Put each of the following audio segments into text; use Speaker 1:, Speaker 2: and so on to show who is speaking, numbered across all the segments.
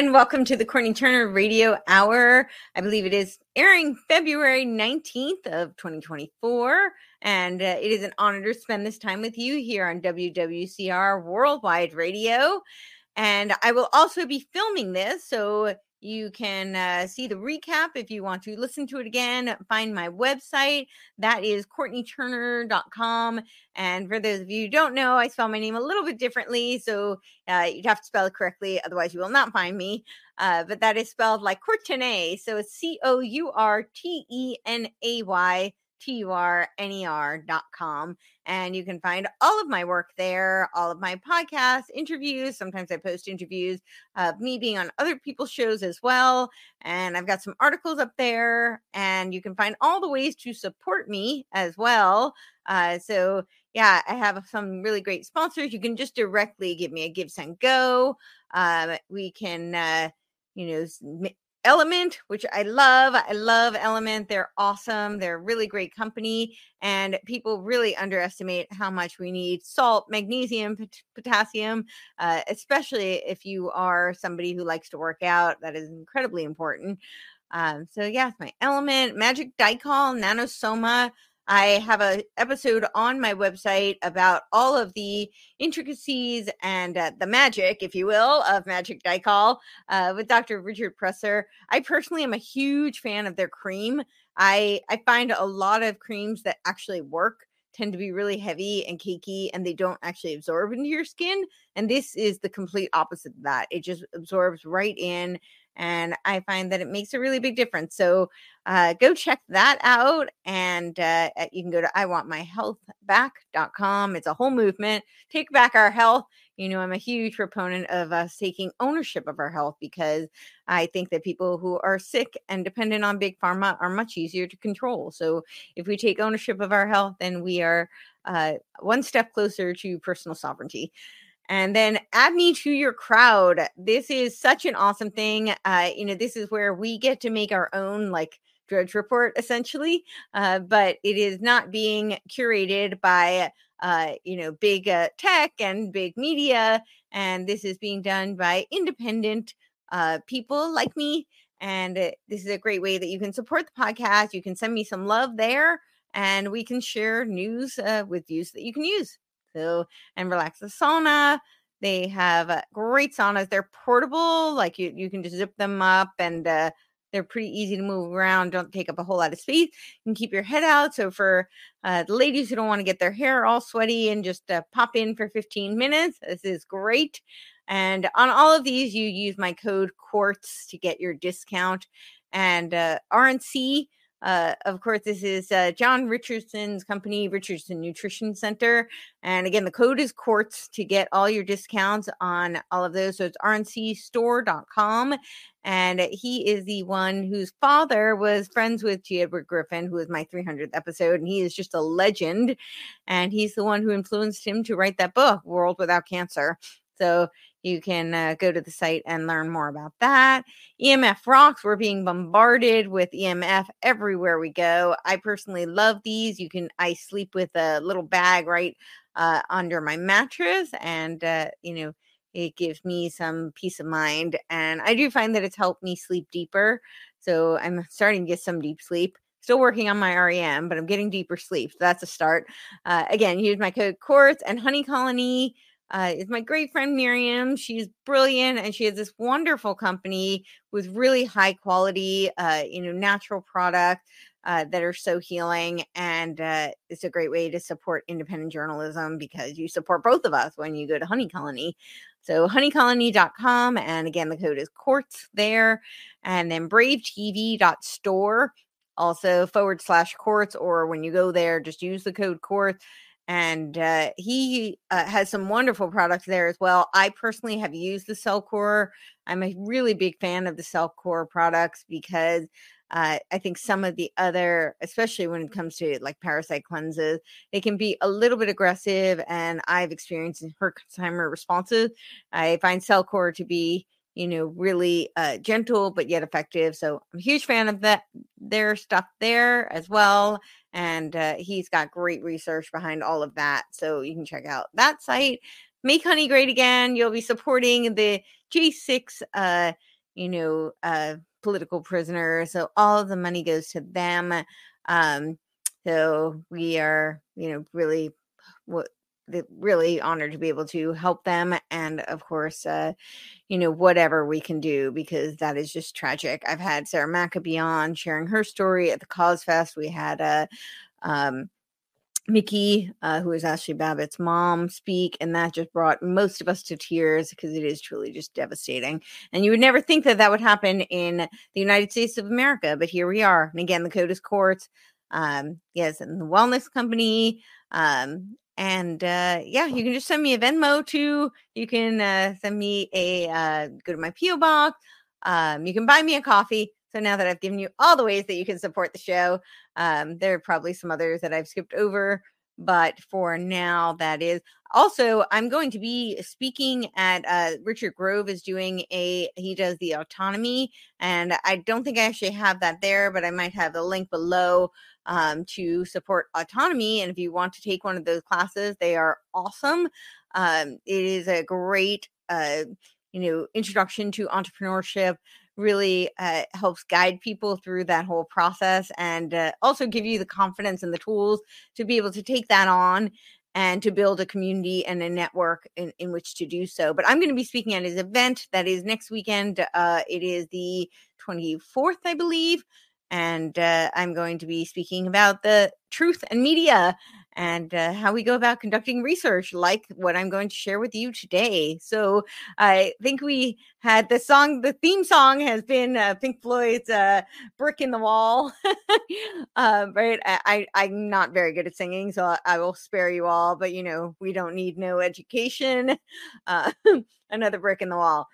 Speaker 1: and welcome to the Courtenay Turner Radio Hour. I believe it is airing February 19th of 2024. And uh, it is an honor to spend this time with you here on WWCR Worldwide Radio. And I will also be filming this. So you can uh, see the recap if you want to listen to it again. Find my website. That is CourtenayTurner.com. And for those of you who don't know, I spell my name a little bit differently. So uh, you'd have to spell it correctly. Otherwise, you will not find me. Uh, but that is spelled like Courtenay. So it's C O U R T E N A Y T-U-R-N-E-R dot com. And you can find all of my work there, all of my podcasts, interviews. Sometimes I post interviews of me being on other people's shows as well. And I've got some articles up there. And you can find all the ways to support me as well. Uh, so yeah, I have some really great sponsors. You can just directly give me a give send go. Uh, we can uh, you know LMNT, which I love. I love LMNT. They're awesome. They're really great company. And people really underestimate how much we need salt, magnesium, pot- potassium, uh, especially if you are somebody who likes to work out. That is incredibly important. Um, so, yeah, my LMNT, Magic Dicol, Nanosoma. I have a episode on my website about all of the intricacies and uh, the magic, if you will, of Magic Dicol uh, with Dr. Richard Presser. I personally am a huge fan of their cream. I I find a lot of creams that actually work tend to be really heavy and cakey and they don't actually absorb into your skin and this is the complete opposite of that it just absorbs right in and I find that it makes a really big difference. So uh, go check that out. And uh, you can go to iwantmyhealthback.com. It's a whole movement. Take back our health. You know, I'm a huge proponent of us taking ownership of our health because I think that people who are sick and dependent on big pharma are much easier to control. So if we take ownership of our health, then we are uh, one step closer to personal sovereignty and then add me to your crowd. This is such an awesome thing. Uh, you know, this is where we get to make our own like Drudge Report essentially, uh, but it is not being curated by uh, you know big uh, tech and big media, and this is being done by independent uh, people like me. And uh, this is a great way that you can support the podcast. You can send me some love there, and we can share news uh, with views that you can use. So, and relax the sauna. They have uh, great saunas. They're portable, like you you can just zip them up, and uh, they're pretty easy to move around. Don't take up a whole lot of space. You can keep your head out. So for uh, the ladies who don't want to get their hair all sweaty and just uh, pop in for 15 minutes, this is great. And on all of these, you use my code QUARTZ to get your discount. And uh, RNC uh, of course, this is uh, John Richardson's company, Richardson Nutrition Center. And again, the code is QUARTZ to get all your discounts on all of those. So it's rncstore.com. And he is the one whose father was friends with G. Edward Griffin, who is my 300th episode. And he is just a legend. And he's the one who influenced him to write that book, World Without Cancer. So you can uh, go to the site and learn more about that. EMF rocks. We're being bombarded with EMF everywhere we go. I personally love these. You can, I sleep with a little bag right uh, under my mattress, and, uh, you know, it gives me some peace of mind. And I do find that it's helped me sleep deeper. So I'm starting to get some deep sleep still working on my REM, but I'm getting deeper sleep. So that's a start. Uh, again, use my code QUARTZ and Honey Colony uh, is my great friend Miriam. She's brilliant and she has this wonderful company with really high quality, uh, you know, natural products uh, that are so healing. And uh, it's a great way to support independent journalism because you support both of us when you go to Honey Colony. So honeycolony.com. And again, the code is QUARTZ there. And then bravetv.store also forward slash quartz or when you go there just use the code quartz and uh, he uh, has some wonderful products there as well. I personally have used the Cellcore. I'm a really big fan of the Cellcore products because uh, I think some of the other, especially when it comes to like parasite cleanses, they can be a little bit aggressive, and I've experienced Herxheimer responses. I find Cellcore to be you know, really uh, gentle but yet effective. So I'm a huge fan of that their stuff there as well. And uh, he's got great research behind all of that. So you can check out that site. Make honey great again. You'll be supporting the J6 uh, you know, uh, political prisoners. So all of the money goes to them. Um, so we are, you know, really what really honored to be able to help them and of course uh you know whatever we can do because that is just tragic i've had sarah maccabee on sharing her story at the cause fest we had a uh, um Micki, uh, who is Ashli Babbitt's mom, speak, and that just brought most of us to tears because it is truly just devastating. And you would never think that that would happen in the United States of America, but here we are. And again, the CODIS courts, um, yes, and the wellness company, um, and uh, yeah, you can just send me a Venmo too. You can uh, send me a uh, go to my PO box. Um, you can buy me a coffee. So now that I've given you all the ways that you can support the show, um, there are probably some others that I've skipped over, but for now, that is. Also, I'm going to be speaking at uh, Richard Grove is doing a he does the autonomy, and I don't think I actually have that there, but I might have the link below um, to support autonomy. And if you want to take one of those classes, they are awesome. Um, it is a great uh, you know introduction to entrepreneurship really uh, helps guide people through that whole process and uh, also give you the confidence and the tools to be able to take that on and to build a community and a network in, in which to do so. But I'm going to be speaking at his event that is next weekend. Uh, it is the 24th, I believe. And uh, I'm going to be speaking about the truth and media and uh, how we go about conducting research, like what I'm going to share with you today. So I think we had the song, the theme song has been uh, Pink Floyd's uh, "Brick in the Wall." um, right? I, I am not very good at singing, so I, I, will spare you all. But you know, we don't need no education. Uh, another brick in the wall.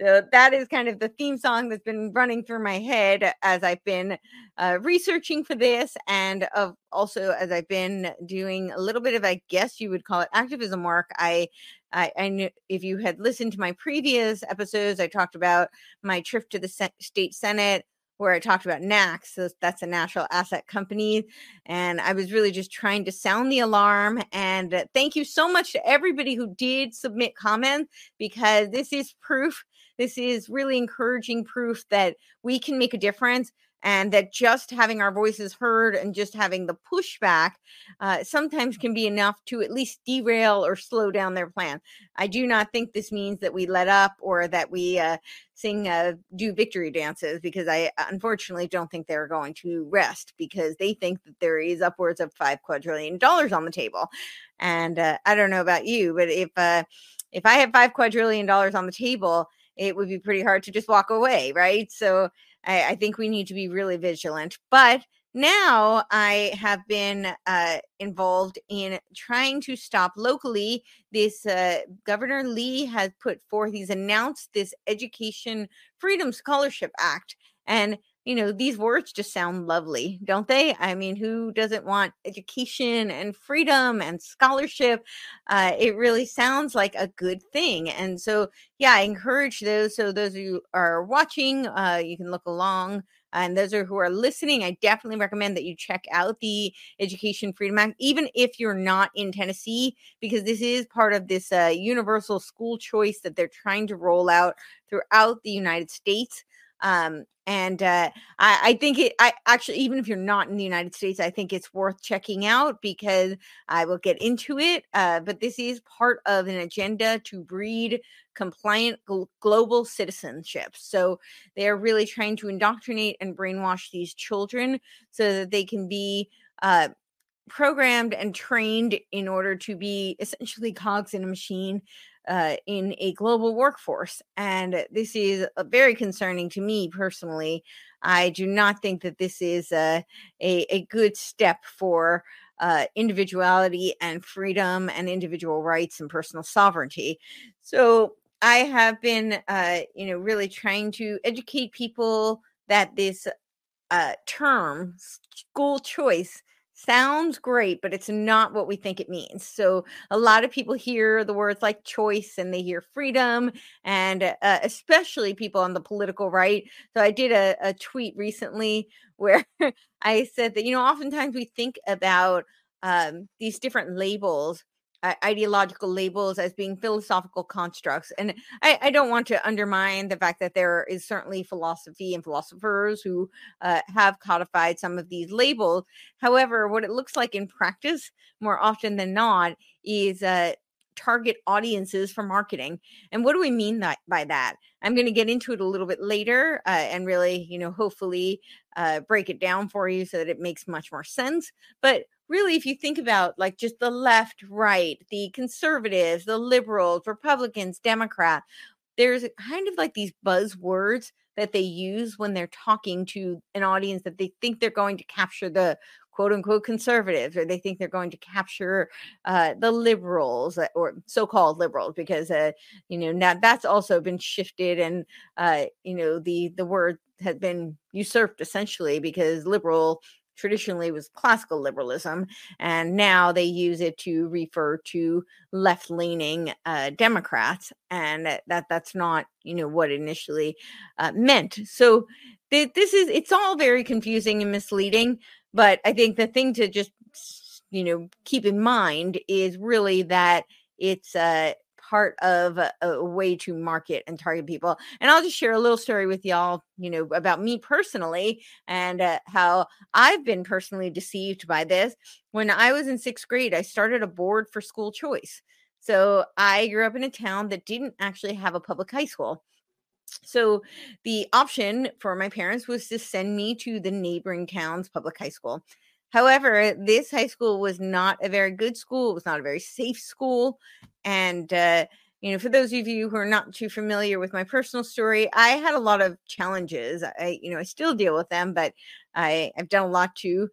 Speaker 1: So that is kind of the theme song that's been running through my head as I've been uh, researching for this, and of also as I've been doing a little bit of, I guess you would call it activism work. I, I, I knew if you had listened to my previous episodes, I talked about my trip to the se- state senate where I talked about NACS. So that's a natural asset company. And I was really just trying to sound the alarm. And thank you so much to everybody who did submit comments because this is proof this is really encouraging proof that we can make a difference and that just having our voices heard and just having the pushback uh, sometimes can be enough to at least derail or slow down their plan. I do not think this means that we let up or that we uh, sing, uh, do victory dances, because I unfortunately don't think they're going to rest because they think that there is upwards of five quadrillion dollars on the table. And uh, I don't know about you, but if uh, if I have five quadrillion dollars on the table, it would be pretty hard to just walk away, right? So I, I think we need to be really vigilant. But now I have been uh, involved in trying to stop locally. This uh, Governor Lee has put forth, he's announced this Education Freedom Scholarship Act. And you know, these words just sound lovely, don't they? I mean, who doesn't want education and freedom and scholarship? Uh, it really sounds like a good thing. And so, yeah, I encourage those. So, those of you are watching, uh, you can look along. And those are who are listening, I definitely recommend that you check out the Education Freedom Act, even if you're not in Tennessee, because this is part of this uh, universal school choice that they're trying to roll out throughout the United States. Um, and uh, I, I, think it. I actually, even if you're not in the United States, I think it's worth checking out because I will get into it. Uh, but this is part of an agenda to breed compliant gl- global citizenship. So they are really trying to indoctrinate and brainwash these children so that they can be. Uh, programmed and trained in order to be essentially cogs in a machine uh, in a global workforce. And this is uh, very concerning to me personally. I do not think that this is a, a, a good step for uh, individuality and freedom and individual rights and personal sovereignty. So I have been, uh, you know, really trying to educate people that this uh, term, school choice, sounds great, but it's not what we think it means. So a lot of people hear the words like choice and they hear freedom, and uh, especially people on the political right. So I did a, a tweet recently where I said that, you know, oftentimes we think about um, these different labels ideological labels as being philosophical constructs. And I, I, don't want to undermine the fact that there is certainly philosophy and philosophers who uh, have codified some of these labels. However, what it looks like in practice more often than not is uh, target audiences for marketing. And what do we mean that, by that? I'm going to get into it a little bit later uh, and really, you know, hopefully uh, break it down for you so that it makes much more sense. But really, if you think about like just the left, right, the conservatives, the liberals, Republicans, Democrat, there's kind of like these buzzwords that they use when they're talking to an audience that they think they're going to capture the quote unquote conservatives or they think they're going to capture uh, the liberals uh, or so-called liberals because uh, you know now that's also been shifted and uh, you know the the word has been usurped essentially because liberal traditionally was classical liberalism and now they use it to refer to left-leaning uh, democrats and that that's not you know what initially uh, meant. So th- this is it's all very confusing and misleading but I think the thing to just you know keep in mind is really that it's a part of a, a, way to market and target people. And I'll just share a little story with y'all, you know, about me personally and uh, how I've been personally deceived by this. When I was in sixth grade, I started a board for school choice. So I grew up in a town that didn't actually have a public high school. So the option for my parents was to send me to the neighboring town's public high school. However, this high school was not a very good school. It was not a very safe school. And, uh, you know, for those of you who are not too familiar with my personal story, I had a lot of challenges. I, you know, I still deal with them, but I, I've done a lot to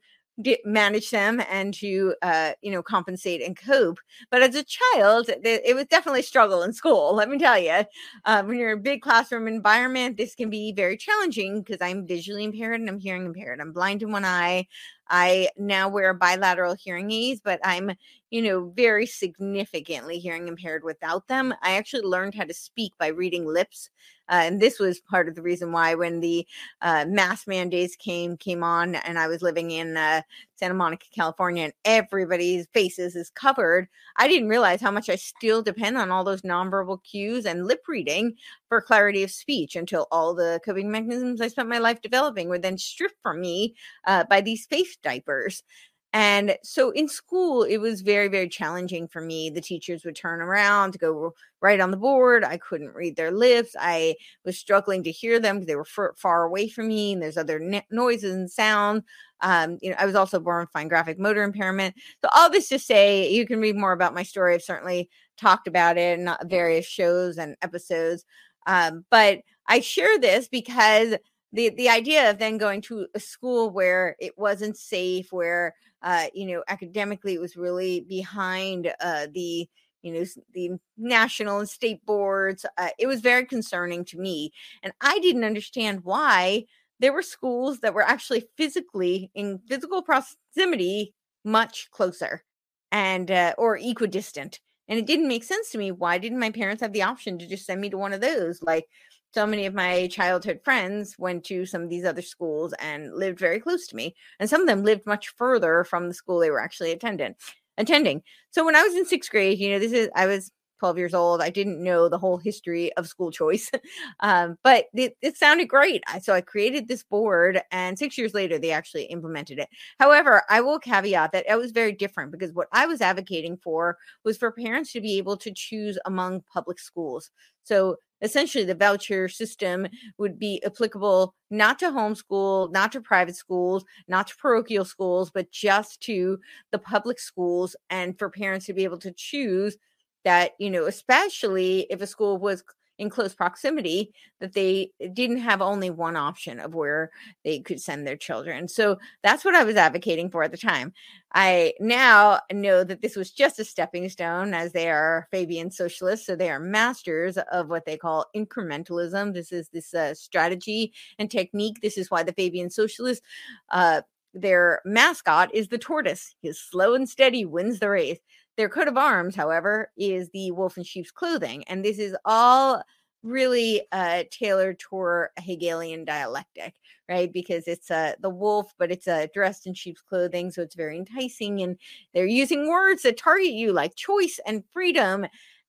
Speaker 1: manage them and to uh, you know compensate and cope but as a child it, was definitely struggle in school let me tell you uh, when you're in a big classroom environment this can be very challenging because i'm visually impaired and i'm hearing impaired i'm blind in one eye I now wear bilateral hearing aids, but I'm, you know, very significantly hearing impaired without them. I actually learned how to speak by reading lips. Uh, and this was part of the reason why when the uh, mask mandates came came on and i was living in uh, santa monica california and everybody's faces is covered i didn't realize how much i still depend on all those nonverbal cues and lip reading for clarity of speech until all the coping mechanisms i spent my life developing were then stripped from me uh, by these face diapers and so in school, it was very, very challenging for me. The teachers would turn around to go right on the board. I couldn't read their lips. I was struggling to hear them because they were far, far away from me, and there's other noises and sound. Um, you know, I was also born with fine graphic motor impairment. So all this to say, you can read more about my story. I've certainly talked about it in uh, various shows and episodes. Um, but I share this because the the idea of then going to a school where it wasn't safe, where uh, you know, academically it was really behind uh, the you know the national and state boards uh, it was very concerning to me and i didn't understand why there were schools that were actually physically in physical proximity much closer and uh, or equidistant and it didn't make sense to me why didn't my parents have the option to just send me to one of those? Like so many of my childhood friends went to some of these other schools and lived very close to me and some of them lived much further from the school they were actually attending attending. So when i was in sixth grade you know this is i was 12 years old i didn't know the whole history of school choice um, but it, it, sounded great so i created this board and six years later they actually implemented it. However i will caveat that it was very different because what i was advocating for was for parents to be able to choose among public schools. So essentially the voucher system would be applicable not to homeschool, not to private schools, not to parochial schools, but just to the public schools and for parents to be able to choose that, you know, especially if a school was in close proximity that they didn't have only one option of where they could send their children. So that's what I was advocating for at the time. I now know that this was just a stepping stone as they are Fabian socialists. So they are masters of what they call incrementalism. This is this uh, strategy and technique. This is why the Fabian socialists, uh, their mascot is the tortoise. He's slow and steady, wins the race. Their coat of arms, however, is the wolf in sheep's clothing. And this is all really uh, tailored toward Hegelian dialectic, right? Because it's uh, the wolf, but it's uh, dressed in sheep's clothing, so it's very enticing. And they're using words that target you like choice and freedom.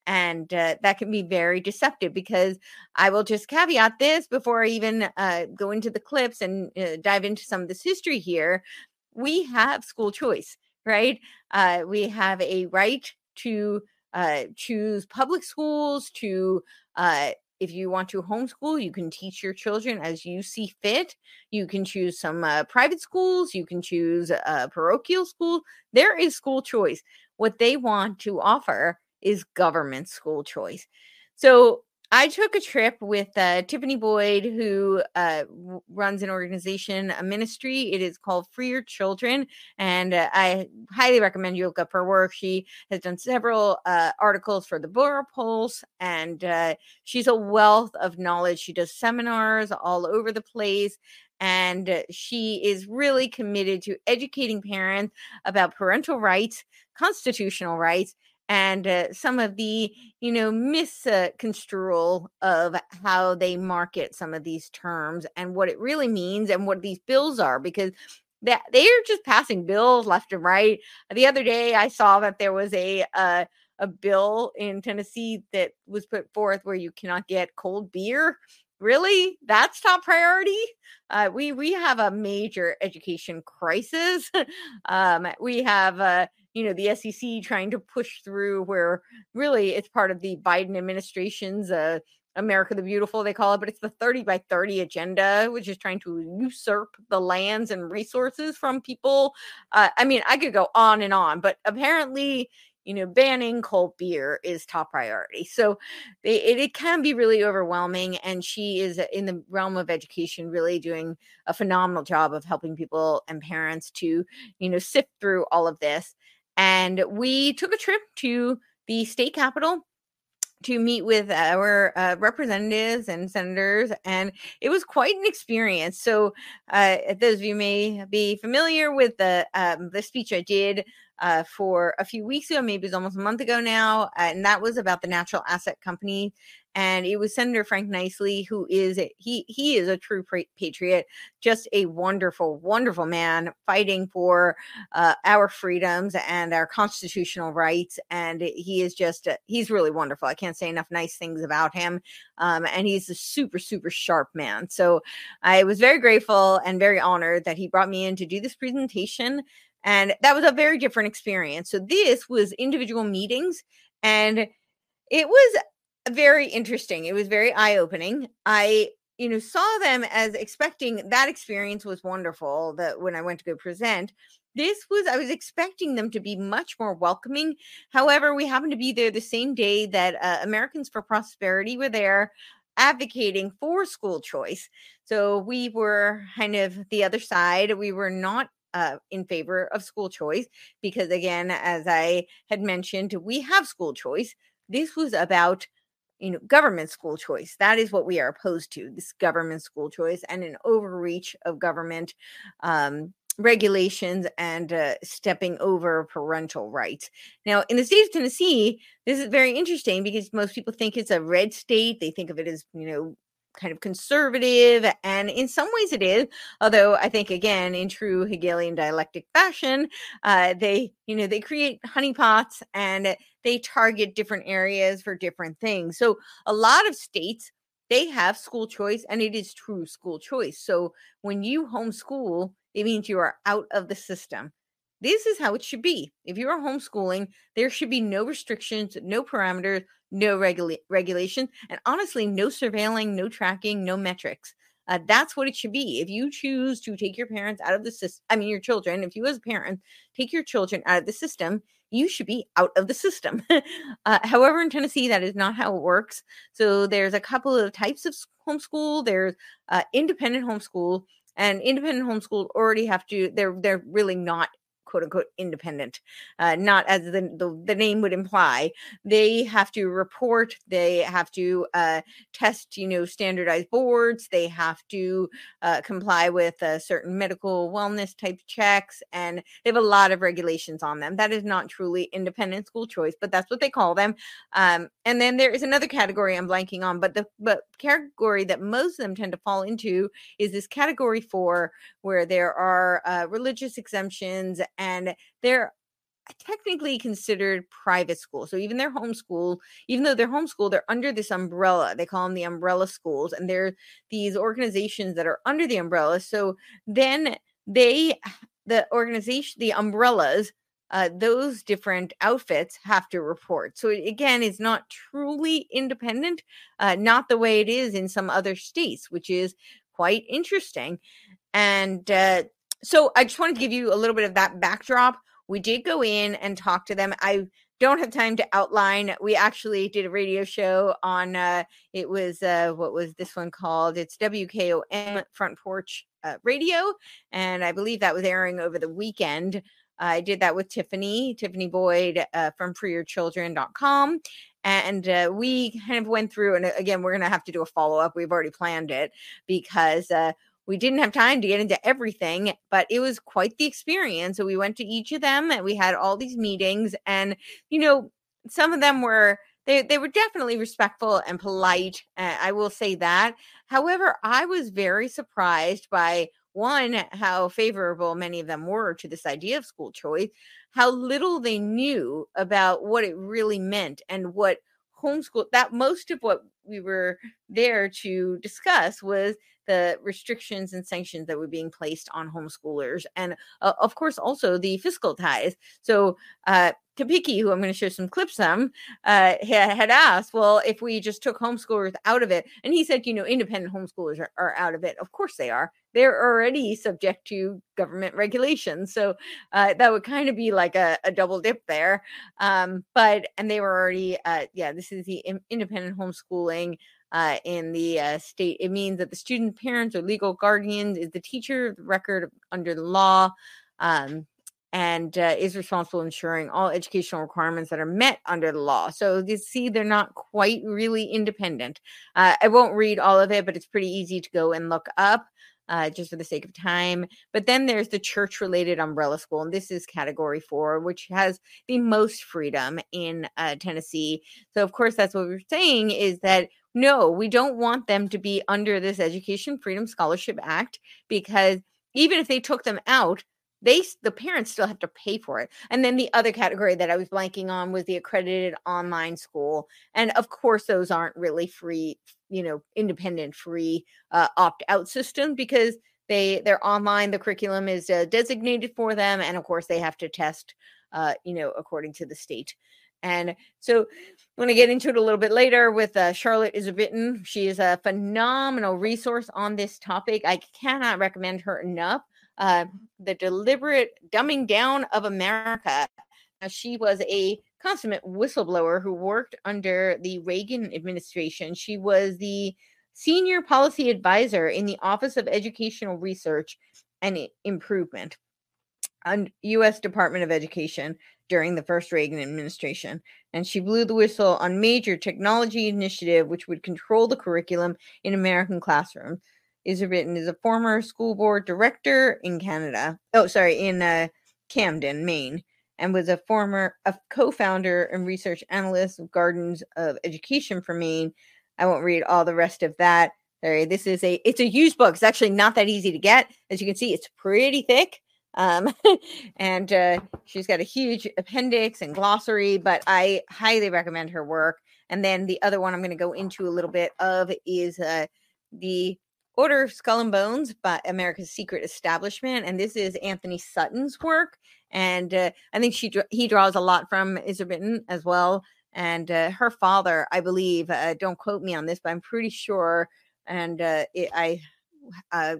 Speaker 1: And uh, that can be very deceptive because I will just caveat this before I even uh, go into the clips and uh, dive into some of this history here. We have school choice, right? Uh, we have a right to uh, choose public schools, to uh, if you want to homeschool, you can teach your children as you see fit. You can choose some uh, private schools. You can choose a parochial school. There is school choice. What they want to offer is government school choice. So I took a trip with uh, Tiffany Boyd, who uh, runs an organization, a ministry. It is called Free Your Children. And uh, I highly recommend you look up her work. She has done several uh, articles for the Borough Pulse, and uh, she's a wealth of knowledge. She does seminars all over the place. And uh, she is really committed to educating parents about parental rights, constitutional rights, and uh, some of the you know misconstrual of how they market some of these terms and what it really means and what these bills are because that they are just passing bills left and right. The other day i saw that there was a uh, a bill in tennessee that was put forth where you cannot get cold beer. Really? That's top priority? Uh, we we have a major education crisis. Um, we have uh, you know the SEC trying to push through where really it's part of the Biden administration's uh, America the Beautiful they call it, but it's the 30 by 30 agenda, which is trying to usurp the lands and resources from people. Uh, I mean, I could go on and on, but apparently, you know, banning cold beer is top priority. So they, it, it can be really overwhelming. And she is in the realm of education, really doing a phenomenal job of helping people and parents to, you know, sift through all of this. And we took a trip to the state capitol to meet with our uh, representatives and senators, and it was quite an experience. So, uh, those of you may be familiar with the um, the speech I did uh, for a few weeks ago, maybe it's almost a month ago now, and that was about the natural asset company and it was Senator Frank Niceley, who is a, he he is a true patriot, just a wonderful, wonderful man fighting for uh, our freedoms and our constitutional rights. And he is just uh, he's really wonderful. I can't say enough nice things about him. Um, and he's a super super sharp man. So I was very grateful and very honored that he brought me in to do this presentation. And that was a very different experience. So this was individual meetings and it was very interesting. It was very eye opening. I, you know, saw them as expecting that experience was wonderful. That when I went to go present, this was I was expecting them to be much more welcoming. However, we happened to be there the same day that uh, Americans for Prosperity were there advocating for school choice. So we were kind of the other side. We were not uh, in favor of school choice because, again, as I had mentioned, we have school choice. This was about you know government school choice that is what we are opposed to this government school choice and an overreach of government um, regulations and uh, stepping over parental rights. Now in the state of tennessee this is very interesting because most people think it's a red state they think of it as you know kind of conservative and in some ways it is although i think again in true hegelian dialectic fashion uh, they you know they create honeypots and they target different areas for different things so a lot of states they have school choice and it is true school choice so when you homeschool it means you are out of the system this is how it should be. If you are homeschooling, there should be no restrictions, no parameters, no regula- regulation, and honestly, no surveilling, no tracking, no metrics. Uh, that's what it should be. If you choose to take your parents out of the system, I mean, your children, if you as a parent take your children out of the system, you should be out of the system. uh, however, in Tennessee, that is not how it works. So there's a couple of types of homeschool. There's uh, independent homeschool, and independent homeschool already have to. They're they're really not quote unquote independent, uh, not as the, the, the name would imply. They have to report, they have to uh, test, you know, standardized boards, they have to uh, comply with uh, certain medical wellness type checks, and they have a lot of regulations on them. That is not truly independent school choice, but that's what they call them. Um, and then there is another category I'm blanking on, but the but category that most of them tend to fall into is this category four, where there are uh, religious exemptions and they're technically considered private school. So even their homeschool, even though they're homeschool, they're under this umbrella. They call them the umbrella schools, and they're these organizations that are under the umbrella. So then they, the organization, the umbrellas, uh, those different outfits have to report. So again, it's not truly independent, uh, not the way it is in some other states, which is quite interesting. And uh, so I just wanted to give you a little bit of that backdrop. We did go in and talk to them. I don't have time to outline. We actually did a radio show on uh it was uh what was this one called? It's WKOM Front Porch uh, Radio and I believe that was airing over the weekend. I did that with Tiffany, Tiffany Boyd uh, from freeyourchildren.com. And uh, we kind of went through, and uh, again, we're going to have to do a follow up. We've already planned it because uh, we didn't have time to get into everything, but it was quite the experience. So we went to each of them and we had all these meetings. And, you know, some of them were. They, they were definitely respectful and polite. Uh, I will say that. However, I was very surprised by one, how favorable many of them were to this idea of school choice, how little they knew about what it really meant and what homeschool that most of what we were there to discuss was the restrictions and sanctions that were being placed on homeschoolers and uh, of course also the fiscal ties so uh Kapiki, who I'm going to show some clips from, uh, had asked, well, if we just took homeschoolers out of it, and he said, you know, independent homeschoolers are, are out of it. Of course they are. They're already subject to government regulations, so uh, that would kind of be like a, a double dip there. Um, but and they were already, uh, yeah, this is the independent homeschooling uh, in the uh, state. It means that the student parents or legal guardians is the teacher of record under the law. Um, and uh, is responsible ensuring all educational requirements that are met under the law. So you see, they're not quite really independent. Uh, I won't read all of it, but it's pretty easy to go and look up. Uh, just for the sake of time. But then there's the church related umbrella school, and this is category four, which has the most freedom in uh, Tennessee. So, of course, that's what we're saying is that no, we don't want them to be under this Education Freedom Scholarship Act because even if they took them out, they the parents still have to pay for it. And then the other category that i was blanking on was the accredited online school. And of course those aren't really free you know independent free uh, opt out system because they they're online the curriculum is uh, designated for them and of course they have to test uh, you know according to the state and so I'm going to get into it a little bit later with uh, Charlotte Iserbytten. She is a phenomenal resource on this topic. I cannot recommend her enough uh, the deliberate dumbing down of America. Now, she was a consummate whistleblower who worked under the Reagan administration. She was the senior policy advisor in the Office of Educational Research and Improvement and U.S. Department of Education during the first Reagan administration. And she blew the whistle on major technology initiative which would control the curriculum in American classrooms. Iserbytten is a written as a former school board director in Canada. Oh, sorry, in uh, Camden, Maine, and was a former a co-founder and research analyst of Guardians of Education for Maine. I won't read all the rest of that. Sorry, this is a it's a used book. It's actually not that easy to get. As you can see, it's pretty thick. Um, and uh, she's got a huge appendix and glossary, but I highly recommend her work. And then the other one I'm going to go into a little bit of is uh, the Order of Skull and Bones by America's Secret Establishment, and this is Antony Sutton's work. And uh, I think she he draws a lot from Iserbytten as well. And uh, her father, I believe, uh, don't quote me on this, but I'm pretty sure. And uh, it, I uh,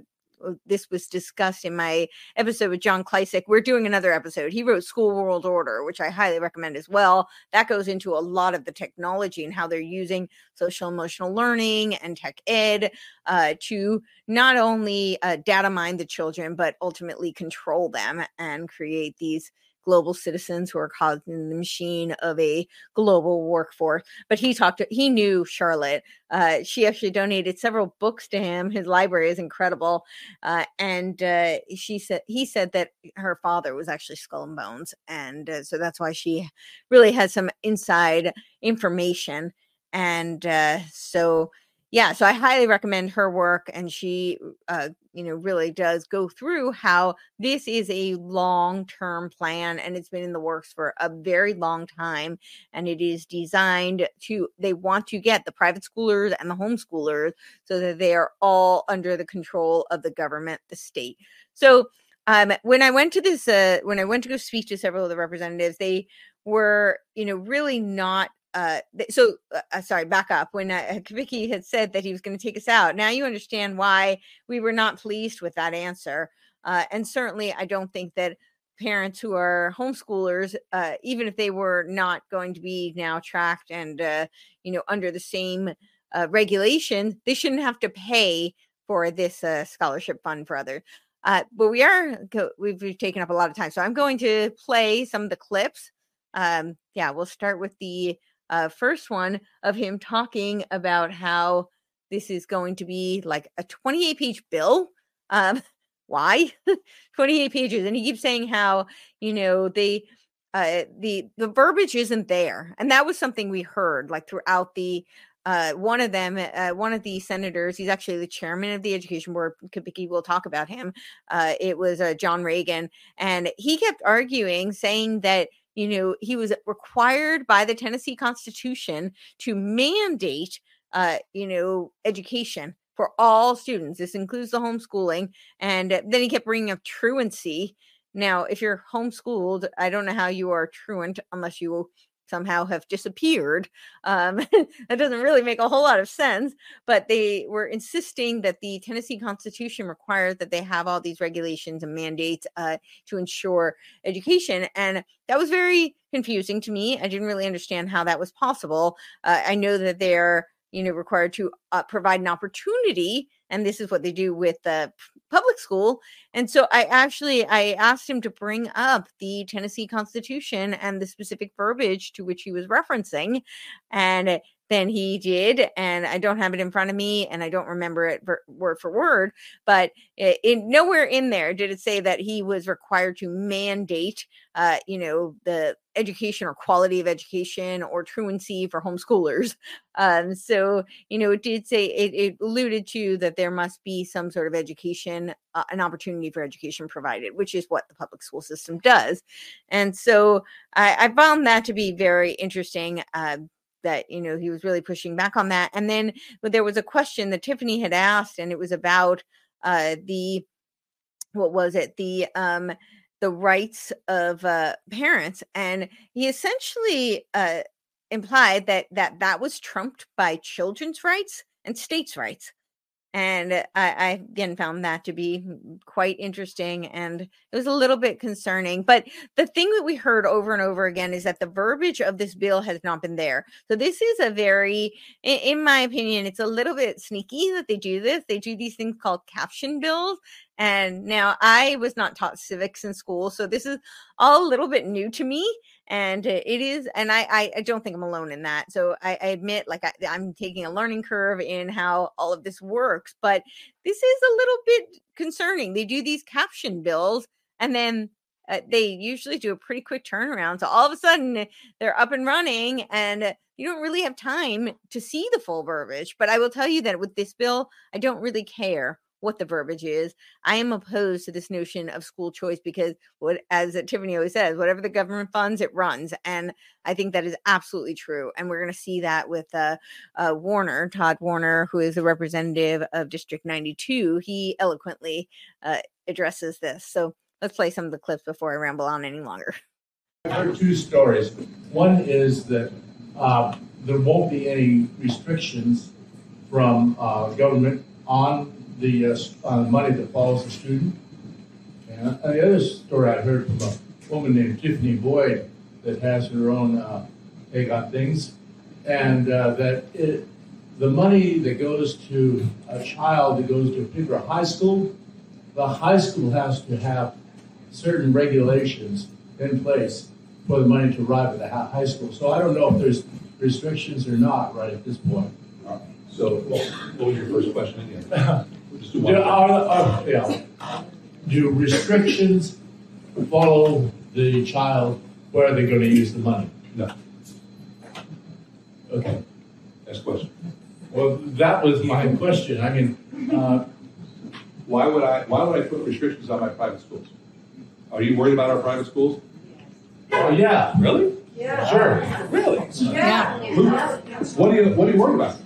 Speaker 1: this was discussed in my episode with John Klyczek. We're doing another episode. He wrote School World Order, which I highly recommend as well. That goes into a lot of the technology and how they're using social emotional learning and tech ed uh, to not only uh, data mine the children, but ultimately control them and create these global citizens who are causing the machine of a global workforce. But he talked to, he knew Charlotte. Uh, she actually donated several books to him. His library is incredible. Uh, and uh, she said, he said that her father was actually Skull and Bones. And uh, so that's why she really has some inside information. And uh, so, yeah, so I highly recommend her work, and she, uh, you know, really does go through how this is a long-term plan, and it's been in the works for a very long time, and it is designed to. They want to get the private schoolers and the homeschoolers so that they are all under the control of the government, the state. So, um, when I went to this, uh, when I went to go speak to several of the representatives, they were, you know, really not uh so uh, uh, sorry back up. When uh, Vicky had said that he was going to take us out now you understand why we were not pleased with that answer uh and certainly i don't think that parents who are homeschoolers uh even if they were not going to be now tracked and uh you know under the same uh regulations they shouldn't have to pay for this uh scholarship fund for others uh but we are we've, we've taken up a lot of time. So i'm going to play some of the clips. Um yeah we'll start with the uh, first one of him talking about how this is going to be like a 28 page bill. Um, why 28 pages? And he keeps saying how, you know, they, uh, the the verbiage isn't there, and that was something we heard like throughout the uh, one of them, uh, one of the senators, he's actually the chairman of the education board. Kubicki will talk about him. Uh, it was uh, John Ragan, and he kept arguing, saying that you know, he was required by the Tennessee Constitution to mandate, uh, you know, education for all students. This includes the homeschooling. And then he kept bringing up truancy. Now, if you're homeschooled, I don't know how you are truant unless you somehow have disappeared. Um, that doesn't really make a whole lot of sense, but they were insisting that the Tennessee Constitution requires that they have all these regulations and mandates uh, to ensure education. And that was very confusing to me. I didn't really understand how that was possible. Uh, I know that they're you know required to uh, provide an opportunity and this is what they do with the public school and so i actually i asked him to bring up the tennessee constitution and the specific verbiage to which he was referencing and then he did and i don't have it in front of me and i don't remember it word for word but nowhere in there did it say that he was required to mandate uh, you know the education or quality of education or truancy for homeschoolers. Um, so you know it did say it, it alluded to that there must be some sort of education uh, an opportunity for education provided which is what the public school system does. And so i, I found that to be very interesting uh, that you know he was really pushing back on that and then there was a question that tiffany had asked and it was about uh the what was it? The um the rights of uh parents and he essentially uh implied that that that was trumped by children's rights and states rights and I, I, again found that to be quite interesting and it was a little bit concerning but the thing that we heard over and over again is that the verbiage of this bill has not been there so this is a very in, in my opinion it's a little bit sneaky that they do this they do these things called caption bills and now I was not taught civics in school, so this is all a little bit new to me. And it is, and I, I, don't think I'm alone in that. So I, I admit, like, I, I'm taking a learning curve in how all of this works, but this is a little bit concerning. They do these caption bills, and then uh, they usually do a pretty quick turnaround. So all of a sudden, they're up and running, and you don't really have time to see the full verbiage. But I will tell you that with this bill, I don't really care what the verbiage is. I am opposed to this notion of school choice because what as Tiffany always says, whatever the government funds, it runs. And I think that is absolutely true. And we're going to see that with uh, uh, Warner, Todd Warner, who is a representative of District 92. He eloquently uh, addresses this. So let's play some of the clips before I ramble on any longer.
Speaker 2: There are two stories. One is that uh, there won't be any restrictions from uh, government on the uh, uh, money that follows the student. And uh, the other story I heard from a woman named Tiffany Boyd that has her own uh, take on things, and uh, that it, the money that goes to a child that goes to a particular high school, the high school has to have certain regulations in place for the money to arrive at the high school. So I don't know if there's restrictions or not right at this point.
Speaker 3: So, what what was your first question again? Just do
Speaker 2: Do, are, are, yeah. Do restrictions follow the child where are they're going to use the money?
Speaker 3: No,
Speaker 2: Okay.
Speaker 3: next question.
Speaker 2: Well, that was my question. I mean, uh,
Speaker 3: Why would I, why would I put restrictions on my private schools? Are you worried about our private schools?
Speaker 2: oh yeah,
Speaker 3: Really? Yeah.
Speaker 2: Sure.
Speaker 3: Really?
Speaker 1: Yeah.
Speaker 3: What are you, what are you worried about?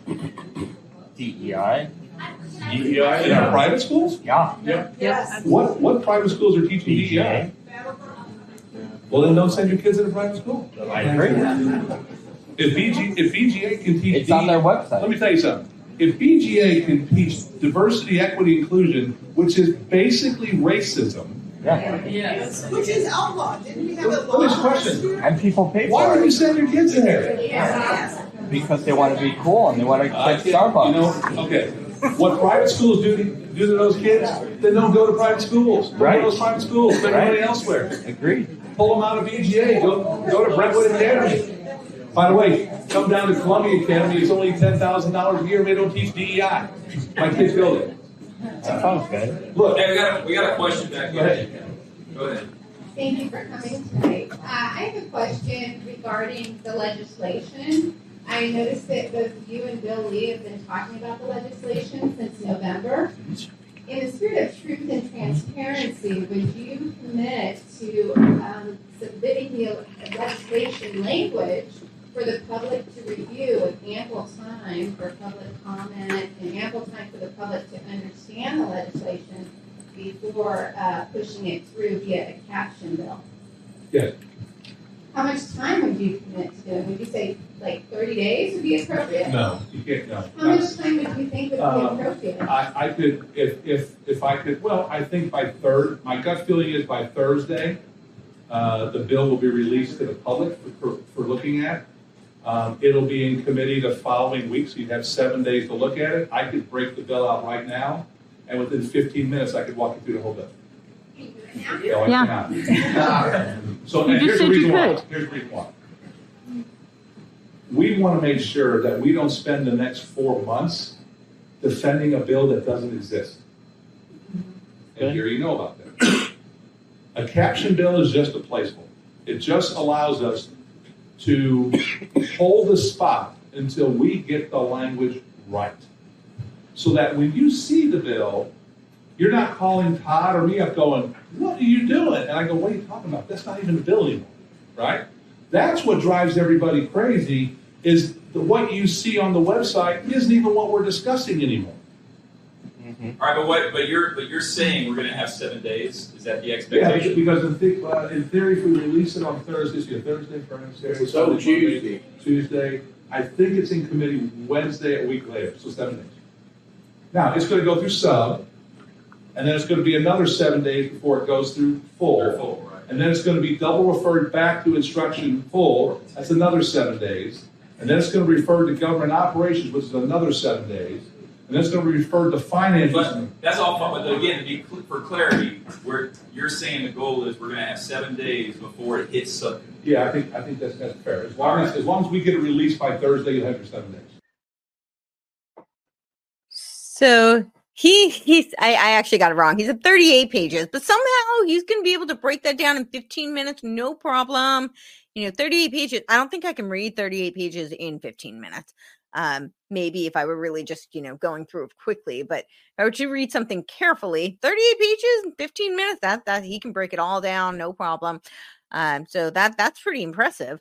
Speaker 4: DEI.
Speaker 2: DEI,
Speaker 3: In our private schools?
Speaker 4: Yeah.
Speaker 1: Yes.
Speaker 3: What, what private schools are teaching DEI?
Speaker 4: DEI.
Speaker 3: Well, then don't send your kids in a private school.
Speaker 4: I agree.
Speaker 3: If BG, if BGA can teach.
Speaker 4: It's on their website.
Speaker 3: Let me tell you something. If BGA can teach diversity, equity, inclusion, which is basically racism,
Speaker 4: Yeah.
Speaker 5: Which is outlawed, didn't we have a
Speaker 3: let
Speaker 5: law?
Speaker 3: me question.
Speaker 4: And people pay
Speaker 3: Why
Speaker 4: for
Speaker 3: would you
Speaker 4: it
Speaker 3: send your kids in there?
Speaker 5: Yes.
Speaker 4: because they want to be cool and they want to
Speaker 3: I
Speaker 4: get
Speaker 3: can't- You
Speaker 4: Starbucks.
Speaker 3: know, okay. What private schools do to, do to those kids, then don't go to private schools. Don't
Speaker 4: Right.
Speaker 3: go to those private schools. Spend
Speaker 4: Right.
Speaker 3: money elsewhere.
Speaker 4: Agreed.
Speaker 3: Pull them out of BGA. Go, go to Brentwood Academy. By the way, come down to Columbia Academy. It's only ten thousand dollars a year. They don't teach DEI. My kids go there.
Speaker 4: That sounds good.
Speaker 3: Look,
Speaker 6: Hey, we got a, we got a question back
Speaker 3: Go
Speaker 6: here.
Speaker 3: ahead.
Speaker 6: Go ahead.
Speaker 7: Thank you for coming tonight. Uh, I have a question regarding the legislation. I noticed that both you and Bill Lee have been talking about the legislation since November. In the spirit of truth and transparency, would you commit to um, submitting the legislation language for the public to review with ample time for public comment and ample time for the public to understand the legislation before uh, pushing it through via a caption bill?
Speaker 3: Yes.
Speaker 7: How much time would you commit to doing? Would you say like 30 days would be appropriate?
Speaker 3: no, you can't. No.
Speaker 7: How much time would you think would be
Speaker 3: Uh,
Speaker 7: appropriate?
Speaker 3: I, I could, if, if, if I could, well, I think by third, my gut feeling is by Thursday, uh, the bill will be released to the public for, for looking at. Um, it'll be in committee the following week, so you'd have seven days to look at it. I could break the bill out right now, and within fifteen minutes, I could walk you through the whole bill. No, I
Speaker 1: Yeah.
Speaker 3: cannot. So,
Speaker 1: You
Speaker 3: and
Speaker 1: just
Speaker 3: here's the
Speaker 1: said you
Speaker 3: reason why,
Speaker 1: could.
Speaker 3: here's the reason why. We want to make sure that we don't spend the next four months defending a bill that doesn't exist. Mm-hmm. And here you know about that. A caption bill is just a placeholder. It just allows us to hold the spot until we get the language right. So that when you see the bill, you're not calling Todd or me up going, what are you doing? And I go, what are you talking about? That's not even a bill anymore, right? That's what drives everybody crazy is the, what you see on the website isn't even what we're discussing anymore.
Speaker 6: All right, but what, but you're, but you're saying we're gonna have seven days? Is that the expectation?
Speaker 3: Yeah,
Speaker 6: expectation?
Speaker 3: because in, thi- uh, in theory, if we release it on Thursday, so Thursday, Friday, Saturday,
Speaker 2: So
Speaker 3: Sunday, Monday,
Speaker 2: Tuesday.
Speaker 3: Tuesday, I think it's in committee Wednesday, a week later, so seven days. Now, it's gonna go through sub, and then it's gonna be another seven days before it goes through full.
Speaker 6: They're full, right?
Speaker 3: And then it's gonna be double referred back to instruction full, that's another seven days. And then it's gonna refer to government operations, which is another seven days. And then it's gonna be referred to finances.
Speaker 6: But that's all fine, but again, to be, cl- for clarity, we're, you're saying the goal is we're gonna have seven days before it hits sub.
Speaker 3: Yeah, I think, I think that's, that's fair. As long as, as long as we get it released by Thursday, you'll have your seven days.
Speaker 1: So he he's I, I actually got it wrong. He's at 38 pages, but somehow he's gonna be able to break that down in 15 minutes, no problem. You know, 38 pages. I don't think I can read 38 pages in 15 minutes. Um, maybe if I were really just, you know, going through it quickly, but if I were to read something carefully, 38 pages in 15 minutes, that that he can break it all down, no problem. Um, so that that's pretty impressive.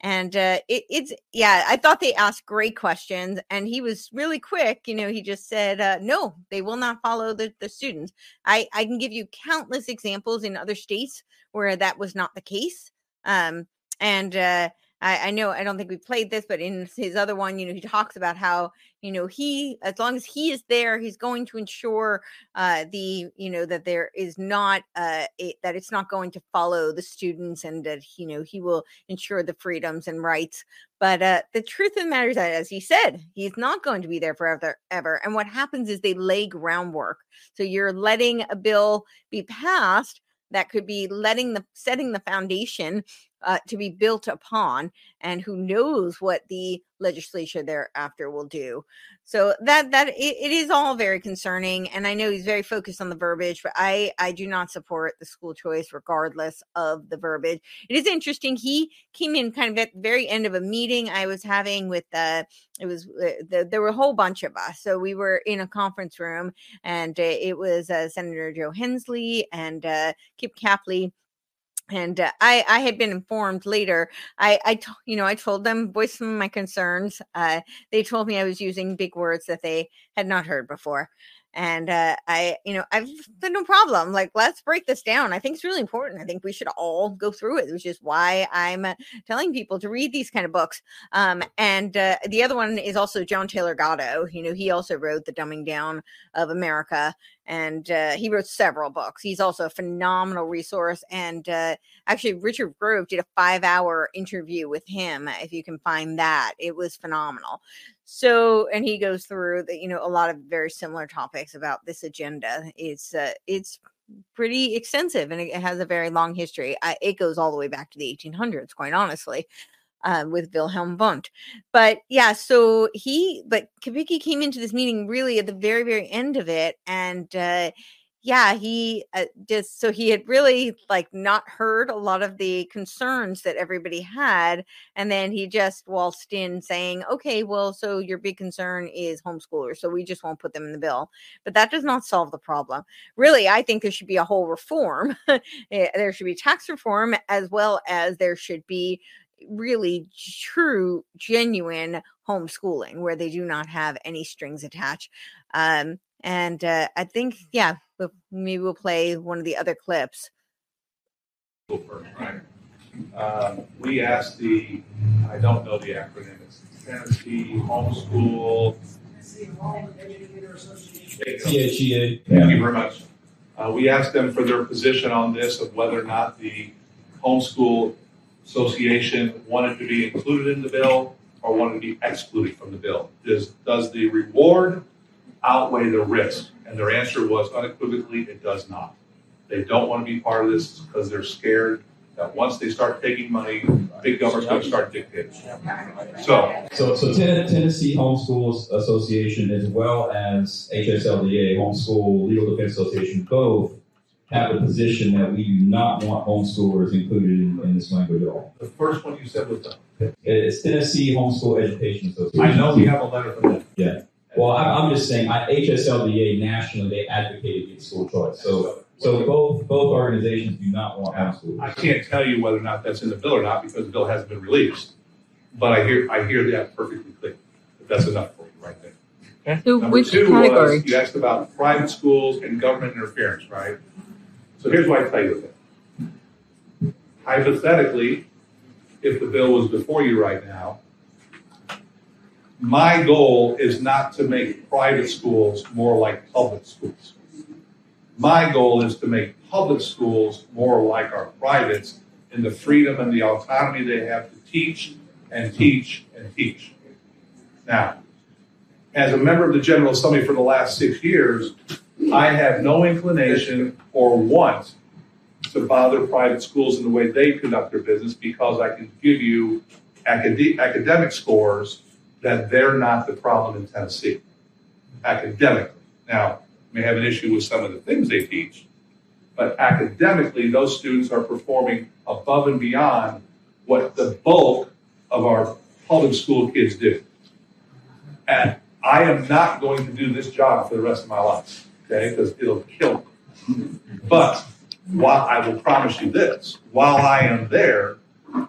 Speaker 1: And uh, it, it's yeah, I thought they asked great questions, and he was really quick. You know, he just said, uh, "No, they will not follow the the students." I I can give you countless examples in other states where that was not the case. Um, and uh, I, I know I don't think we played this, but in his other one, you know, he talks about how you know he as long as he is there, he's going to ensure uh, the you know that there is not uh, it, that it's not going to follow the students, and that you know he will ensure the freedoms and rights. But uh, the truth of the matter is that, as he said, he's not going to be there forever, ever. And what happens is they lay groundwork. So you're letting a bill be passed that could be letting the setting the foundation uh, to be built upon and who knows what the legislature thereafter will do. So that that it, it is all very concerning and i know he's very focused on the verbiage but i i do not support the school choice regardless of the verbiage. It is interesting he came in kind of at the very end of a meeting i was having with uh it was uh, the, there were a whole bunch of us. So we were in a conference room and uh, it was uh, senator joe hensley and uh, kip capley and uh, I, I had been informed later. I, I, t- you know, I told them, voiced some of my concerns. Uh, they told me I was using big words that they had not heard before, and uh, I, you know, I've said no problem. Like, let's break this down. I think it's really important. I think we should all go through it, which is why I'm uh, telling people to read these kind of books. Um, and uh, the other one is also John Taylor Gatto. You know, he also wrote The Dumbing Down of America, and uh, he wrote several books. He's also a phenomenal resource. And uh, actually, Richard Grove did a five-hour interview with him. If you can find that, it was phenomenal. So, and he goes through the, you know, a lot of very similar topics about this agenda. It's uh, it's pretty extensive and it has a very long history. I, it goes all the way back to the 1800s, quite honestly. Uh, with Wilhelm Wundt. But yeah, so he, but Cepicky came into this meeting really at the very, very end of it. And uh, yeah, he uh, just, so he had really like not heard a lot of the concerns that everybody had. And then he just waltzed in saying, okay, well, so your big concern is homeschoolers. So we just won't put them in the bill. But that does not solve the problem. Really, I think there should be a whole reform. Eh, there should be tax reform as well as there should be really true, genuine homeschooling where they do not have any strings attached. Um, and uh, I think, yeah, we'll, maybe we'll play one of the other clips.
Speaker 3: Right. Um, we asked the, I don't know the acronym, it's Tennessee Homeschool.
Speaker 8: THEA.
Speaker 3: Thank you very much. Uh, we asked them for their position on this of whether or not the homeschool association wanted to be included in the bill or wanted to be excluded from the bill. Does, does the reward outweigh the risk? And their answer was unequivocally, it does not. They don't want to be part of this because they're scared that once they start taking money, big government's going to start dictating. So,
Speaker 8: So, so Ten- Tennessee Homeschools Association as well as HSLDA, Homeschool Legal Defense Association, both have a position that we do not want homeschoolers included in, in this language at all.
Speaker 3: the first one you said was the,
Speaker 8: It's Tennessee Homeschool Education Association.
Speaker 3: I know we have a letter from them.
Speaker 8: Well, I, I'm just saying, I, HSLDA nationally, they advocate against school choice. So, so both, both organizations do not want
Speaker 3: I can't tell you whether or not that's in the bill or not because the bill hasn't been released. But I hear, I hear that perfectly clear. If that's enough for you right there.
Speaker 1: So
Speaker 3: Number
Speaker 1: which
Speaker 3: two
Speaker 1: category?
Speaker 3: was, you asked about private schools and government interference, right? So here's what I tell you with it. Hypothetically, if the bill was before you right now, my goal is not to make private schools more like public schools. My goal is to make public schools more like our privates in the freedom and the autonomy they have to teach and teach and teach. Now, as a member of the General Assembly for the last six years, I have no inclination or want to bother private schools in the way they conduct their business because I can give you acad- academic scores that they're not the problem in Tennessee, academically. Now, may have an issue with some of the things they teach, but academically, those students are performing above and beyond what the bulk of our public school kids do. And I am not going to do this job for the rest of my life, okay? Because it'll kill me. But while I will promise you this, while I am there,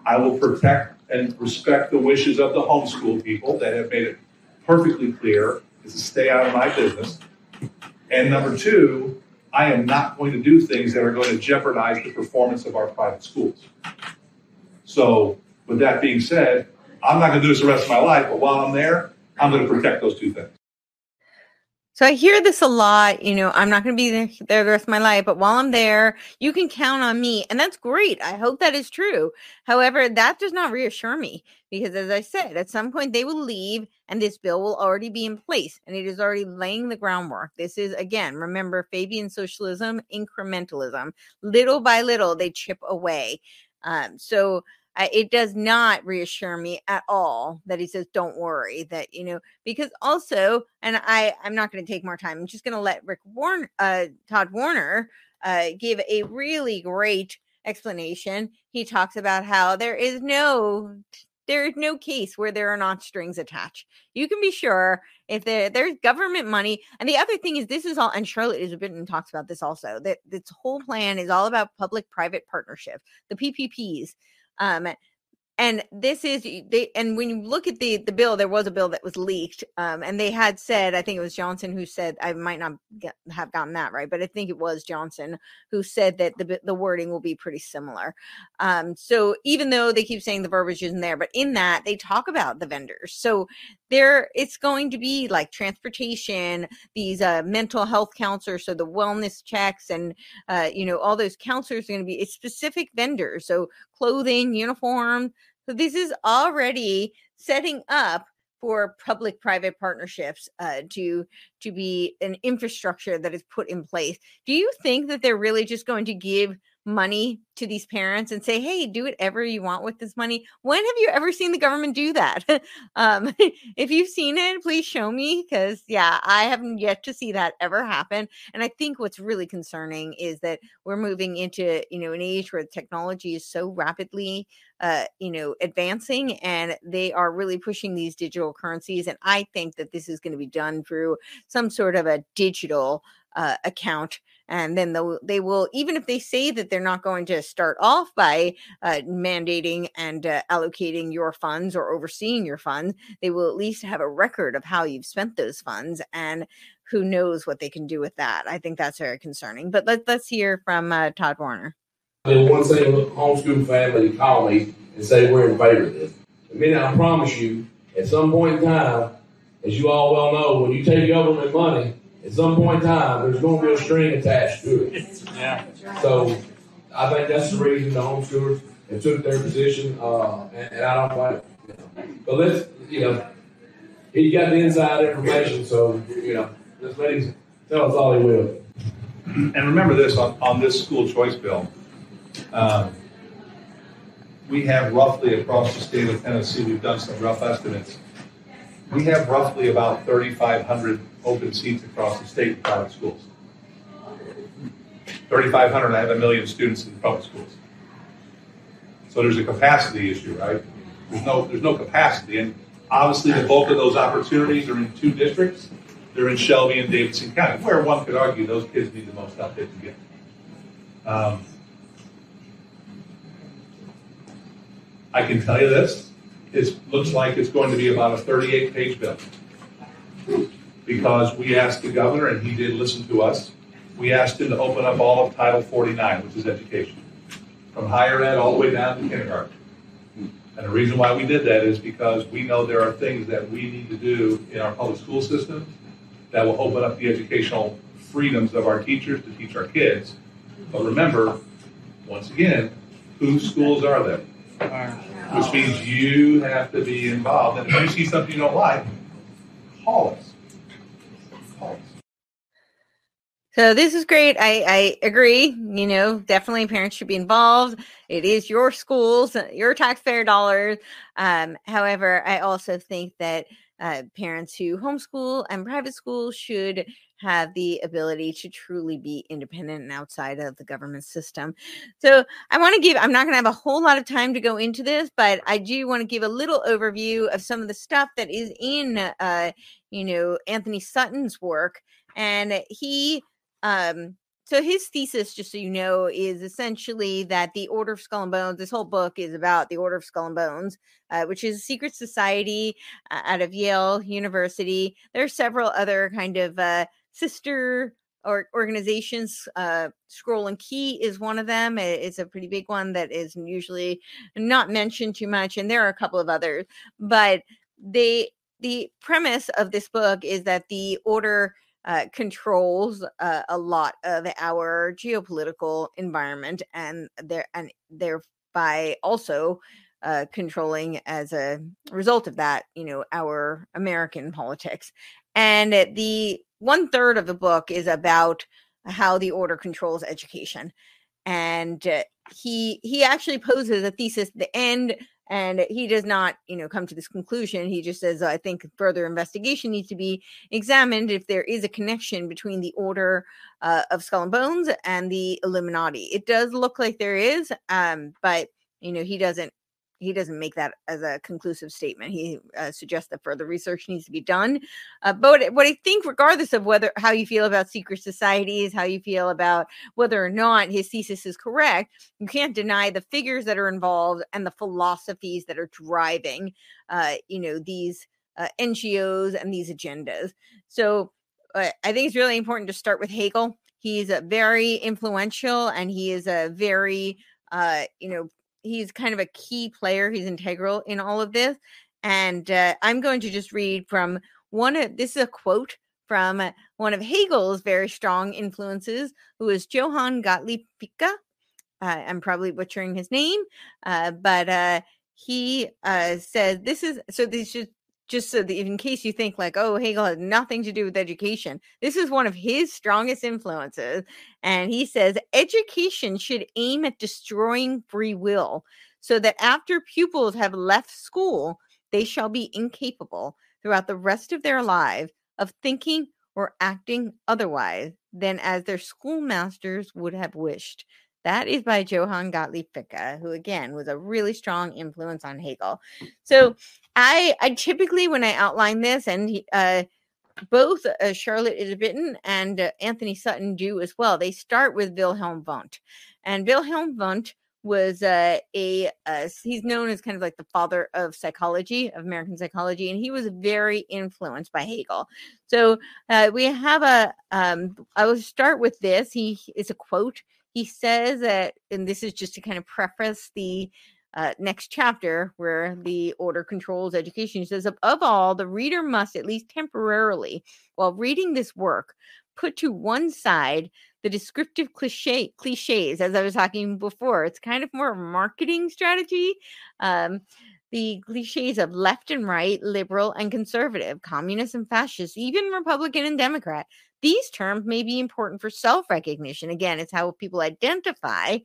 Speaker 3: I will protect and respect the wishes of the homeschool people that have made it perfectly clear is to stay out of my business. And number two, I am not going to do things that are going to jeopardize the performance of our private schools. So With that being said, I'm not going to do this the rest of my life, but while I'm there, I'm going to protect those two things.
Speaker 1: So I hear this a lot, you know, I'm not going to be there, the rest of my life, but while I'm there, you can count on me. And that's great. I hope that is true. However, that does not reassure me because as I said, at some point they will leave and this bill will already be in place and it is already laying the groundwork. This is again, remember Fabian socialism, incrementalism. Little by little they chip away. Um, so It does not reassure me at all that he says don't worry that you know because also and i i'm not going to take more time i'm just going to let rick warner uh todd warner uh give a really great explanation he talks about how there is no there is no case where there are not strings attached. You can be sure if there, there's government money. And the other thing is, this is all, and Charlotte Iserbyt talks about this also, that this whole plan is all about public private partnership, the PPPs. Um, and this is they and when you look at the the bill there was a bill that was leaked um, and they had said i think it was johnson who said i might not get, have gotten that right but i think it was johnson who said that the the wording will be pretty similar. Um, so even though they keep saying the verbiage isn't there but in that they talk about the vendors. So there it's going to be like transportation these uh, mental health counselors so the wellness checks and uh, you know all those counselors are going to be it's specific vendors. So clothing uniform. So this is already setting up for public private partnerships uh, to to be an infrastructure that is put in place. Do you think that they're really just going to give money to these parents and say, hey, do whatever you want with this money. When have you ever seen the government do that? um, if you've seen it, please show me because, yeah, I haven't yet to see that ever happen. And I think what's really concerning is that we're moving into, you know, an age where technology is so rapidly, uh, you know, advancing and they are really pushing these digital currencies. And I think that this is going to be done through some sort of a digital uh, account and then they will even if they say that they're not going to start off by uh, mandating and uh, allocating your funds or overseeing your funds they will at least have a record of how you've spent those funds and who knows what they can do with that. I think that's very concerning but let, let's hear from uh, todd warner.
Speaker 9: Then one single homeschool family call me and say we're in favor of this i mean i promise you at some point in time as you all well know when you take government money at some point in time, there's going to be a string attached to it.
Speaker 4: Yeah.
Speaker 9: So I think that's the reason the homeschoolers have took their position, uh, and, and, I don't like it. You know. But let's, you know, he got the inside information, so, you know, let's let him tell us all he will.
Speaker 3: And remember this on, on this school choice bill. Um, we have roughly across the state of Tennessee, we've done some rough estimates. We have roughly about 3,500 open seats across the state in private schools. 3,500, I have a million students in public schools. So there's a capacity issue, right? There's no, there's no capacity. And obviously, the bulk of those opportunities are in two districts. They're in Shelby and Davidson County, where one could argue those kids need the most help they can get. Um, I can tell you this, it looks like it's going to be about a 38 page bill because we asked the governor, and he did listen to us. We asked him to open up all of Title 49, which is education, from higher ed all the way down to kindergarten. And the reason why we did that is because we know there are things that we need to do in our public school system that will open up the educational freedoms of our teachers to teach our kids. But remember, once again, whose schools are they? Which means you have to be involved. And if you see something you don't like, call us.
Speaker 1: So this is great. I, I agree. You know, definitely parents should be involved. It is your schools, your taxpayer dollars. Um, however, I also think that uh, parents who homeschool and private schools should have the ability to truly be independent and outside of the government system. So I want to give, I'm not going to have a whole lot of time to go into this, but I do want to give a little overview of some of the stuff that is in, uh, you know, Antony Sutton's work. And he, um, so his thesis, just so you know, is essentially that the Order of Skull and Bones. This whole book is about the Order of Skull and Bones, uh, which is a secret society uh, out of Yale University. There are several other kind of uh, sister or organizations. Uh, Scroll and Key is one of them. It's a pretty big one that is usually not mentioned too much, and there are a couple of others. But they the premise of this book is that the order uh, controls uh, a lot of our geopolitical environment, and there and thereby also uh, controlling as a result of that, you know, our American politics. And the one third of the book is about how the order controls education, and uh, he he actually poses a thesis at the end and he does not you know come to this conclusion. He just says i think further investigation needs to be examined if there is a connection between the order uh, of skull and bones and the illuminati. It does look like there is um but you know he doesn't he doesn't make that as a conclusive statement. He uh, suggests that further research needs to be done uh, but what, i think regardless of whether how you feel about secret societies how you feel about whether or not his thesis is correct you can't deny the figures that are involved and the philosophies that are driving uh, you know these uh, ngos and these agendas. So uh, i think it's really important to start with hegel. He's a very influential and he is a very uh, you know he's kind of a key player he's integral in all of this and uh, i'm going to just read from one of this is a quote from one of hegel's very strong influences who is johann gottlieb Fichte uh, I'm probably butchering his name, uh, but uh, he uh, said this is so. This just just so that in case you think like, oh, Hegel had nothing to do with education, this is one of his strongest influences, and he says education should aim at destroying free will, so that after pupils have left school, they shall be incapable throughout the rest of their lives of thinking or acting otherwise than as their schoolmasters would have wished. That is by Johann Gottlieb Fichte, who again was a really strong influence on Hegel. So I, I typically when I outline this, and uh, both uh, Charlotte Iserbyt and uh, Antony Sutton do as well. They start with Wilhelm Wundt, and Wilhelm Wundt was uh, a he's known as kind of like the father of psychology of American psychology, and he was very influenced by Hegel. So uh, we have a um, I will start with this. He is a quote he says that, and this is just to kind of preface the uh, next chapter where the order controls education. He says, above all, the reader must, at least temporarily, while reading this work, put to one side the descriptive cliche cliches, as I was talking before. It's kind of more marketing strategy. Um, the cliches of left and right, liberal and conservative, communist and fascist, even Republican and Democrat. These terms may be important for self recognition. Again, it's how people identify,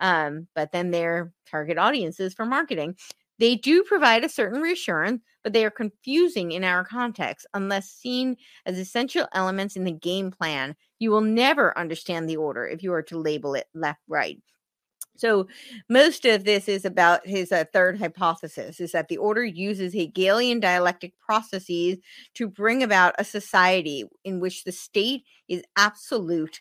Speaker 1: um, but then their target audiences for marketing. They do provide a certain reassurance, but they are confusing in our context unless seen as essential elements in the game plan. You will never understand the order if you are to label it left right. So, most of this is about his uh, third hypothesis is that the order uses Hegelian dialectic processes to bring about a society in which the state is absolute,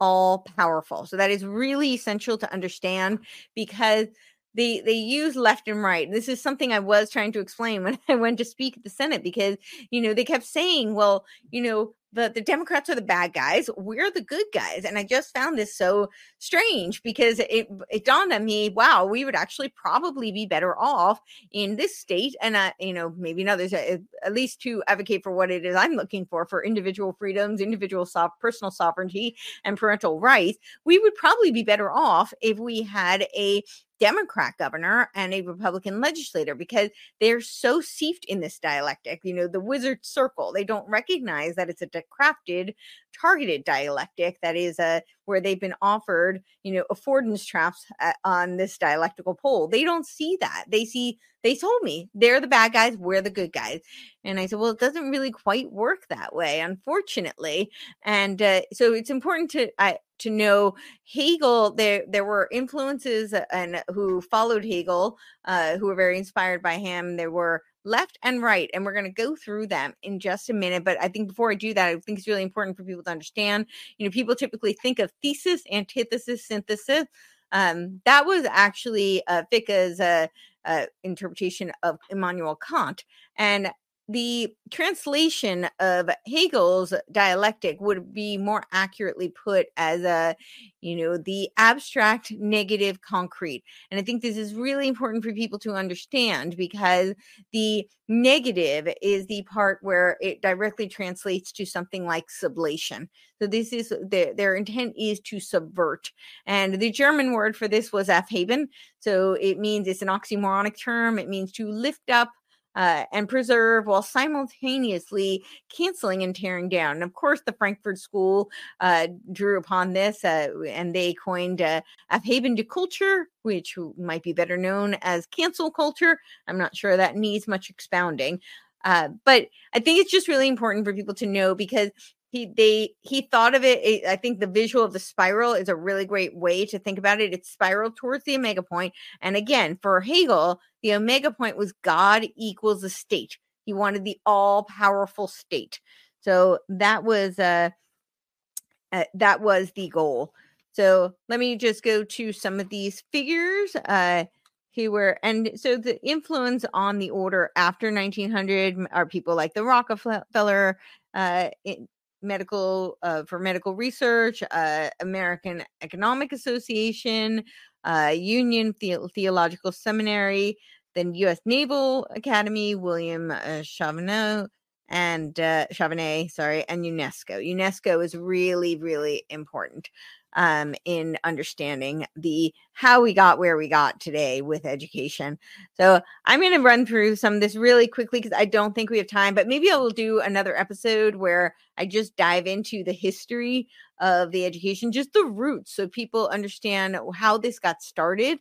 Speaker 1: all powerful. So, that is really essential to understand because they they use left and right. This is something I was trying to explain when I went to speak at the Senate because you know they kept saying, well, you know, the the Democrats are the bad guys, we're the good guys, and I just found this so strange because it it dawned on me, wow, we would actually probably be better off in this state, and uh, you know maybe in others, uh, at least to advocate for what it is I'm looking for for individual freedoms, individual soft personal sovereignty, and parental rights. We would probably be better off if we had a Democrat governor and a Republican legislator because they're so seeped in this dialectic. You know, the wizard circle. They don't recognize that it's a crafted, targeted dialectic that is a where they've been offered, you know, affordance traps uh, on this dialectical pole. They don't see that. They see. They told me they're the bad guys, we're the good guys, and I said, well, it doesn't really quite work that way, unfortunately. And uh, so it's important to I to know Hegel. There there were influences uh, and who followed Hegel, uh, who were very inspired by him. There were left and right, and we're going to go through them in just a minute. But I think before I do that, I think it's really important for people to understand. You know, people typically think of thesis, antithesis, synthesis. Um, that was actually uh, uh, uh, interpretation of Immanuel Kant, and the translation of Hegel's dialectic would be more accurately put as a, you know, the abstract, negative, concrete. And I think this is really important for people to understand because the negative is the part where it directly translates to something like sublation. So this is their their intent is to subvert. And the German word for this was aufheben. So it means it's an oxymoronic term. It means to lift up uh, and preserve while simultaneously canceling and tearing down. And of course, the Frankfurt School uh, drew upon this uh, and they coined uh, haven to Culture, which might be better known as cancel culture. I'm not sure that needs much expounding. Uh, but I think it's just really important for people to know because he they he thought of it, i think the visual of the spiral is a really great way to think about it. It's spiral towards the omega point and again for hegel the omega point was god equals the state. He wanted the all powerful state. So that was uh, uh that was the goal. So let me just go to some of these figures uh who were and so the influence on the order after 1900 are people like the rockefeller uh, medical uh, for medical research, uh, American Economic Association, uh, Union the- Theological Seminary, then U.S. Naval Academy, William uh, and uh, sorry, and UNESCO. UNESCO is really, really important um, in understanding the how we got where we got today with education. So I'm going to run through some of this really quickly because I don't think we have time, but maybe I will do another episode where I just dive into the history of the education, just the roots, so people understand how this got started.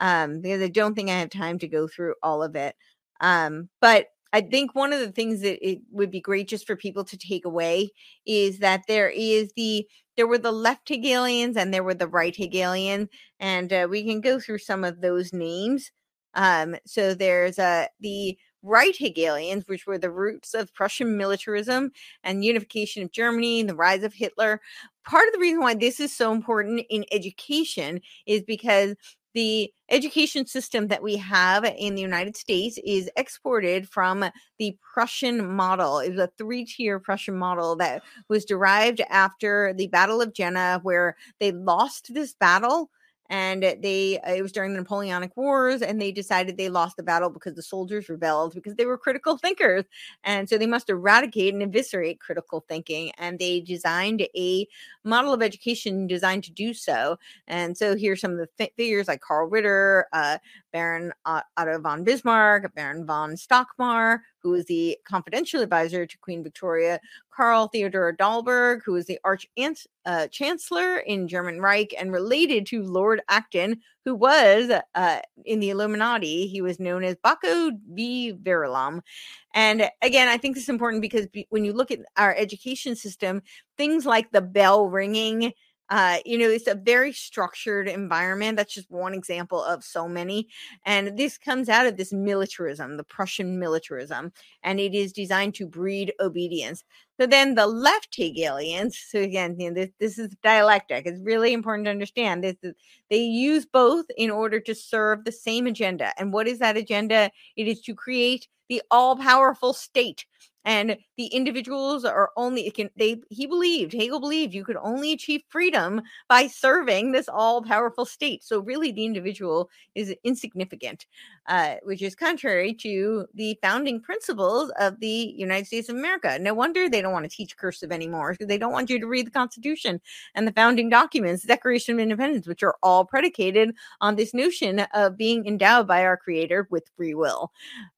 Speaker 1: Um, because I don't think I have time to go through all of it. Um, but I think one of the things that it would be great just for people to take away is that there is the there were the left Hegelians and there were the right Hegelian, and uh, we can go through some of those names. Um, so there's uh, the right Hegelians, which were the roots of Prussian militarism and unification of Germany and the rise of Hitler. Part of the reason why this is so important in education is because the education system that we have in the United States is exported from the Prussian model. It was a three tier Prussian model that was derived after the Battle of Jena, where they lost this battle and they it was during the napoleonic wars and they decided they lost the battle because the soldiers rebelled because they were critical thinkers and so they must eradicate and eviscerate critical thinking and they designed a model of education designed to do so and so here's some of the th- figures like carl ritter uh, baron otto von bismarck baron von stockmar who was the confidential advisor to Queen Victoria, Karl Theodor Dalberg, who was the Arch uh, Chancellor in German Reich and related to Lord Acton, who was uh, in the Illuminati. He was known as Bacco v Verulam. And again, I think this is important because when you look at our education system, things like the bell ringing uh, you know, it's a very structured environment. That's just one example of so many. And this comes out of this militarism, the Prussian militarism, and it is designed to breed obedience. So then the left Hegelians, so again, you know, this, this is dialectic. It's really important to understand this. Is, they use both in order to serve the same agenda. And what is that agenda? It is to create the all powerful state and the individuals are only can they he believed hegel believed you could only achieve freedom by serving this all-powerful state. So really the individual is insignificant uh, which is contrary to the founding principles of the united states of america no wonder they don't want to teach cursive anymore because they don't want you to read the constitution and the founding documents the declaration of independence which are all predicated on this notion of being endowed by our creator with free will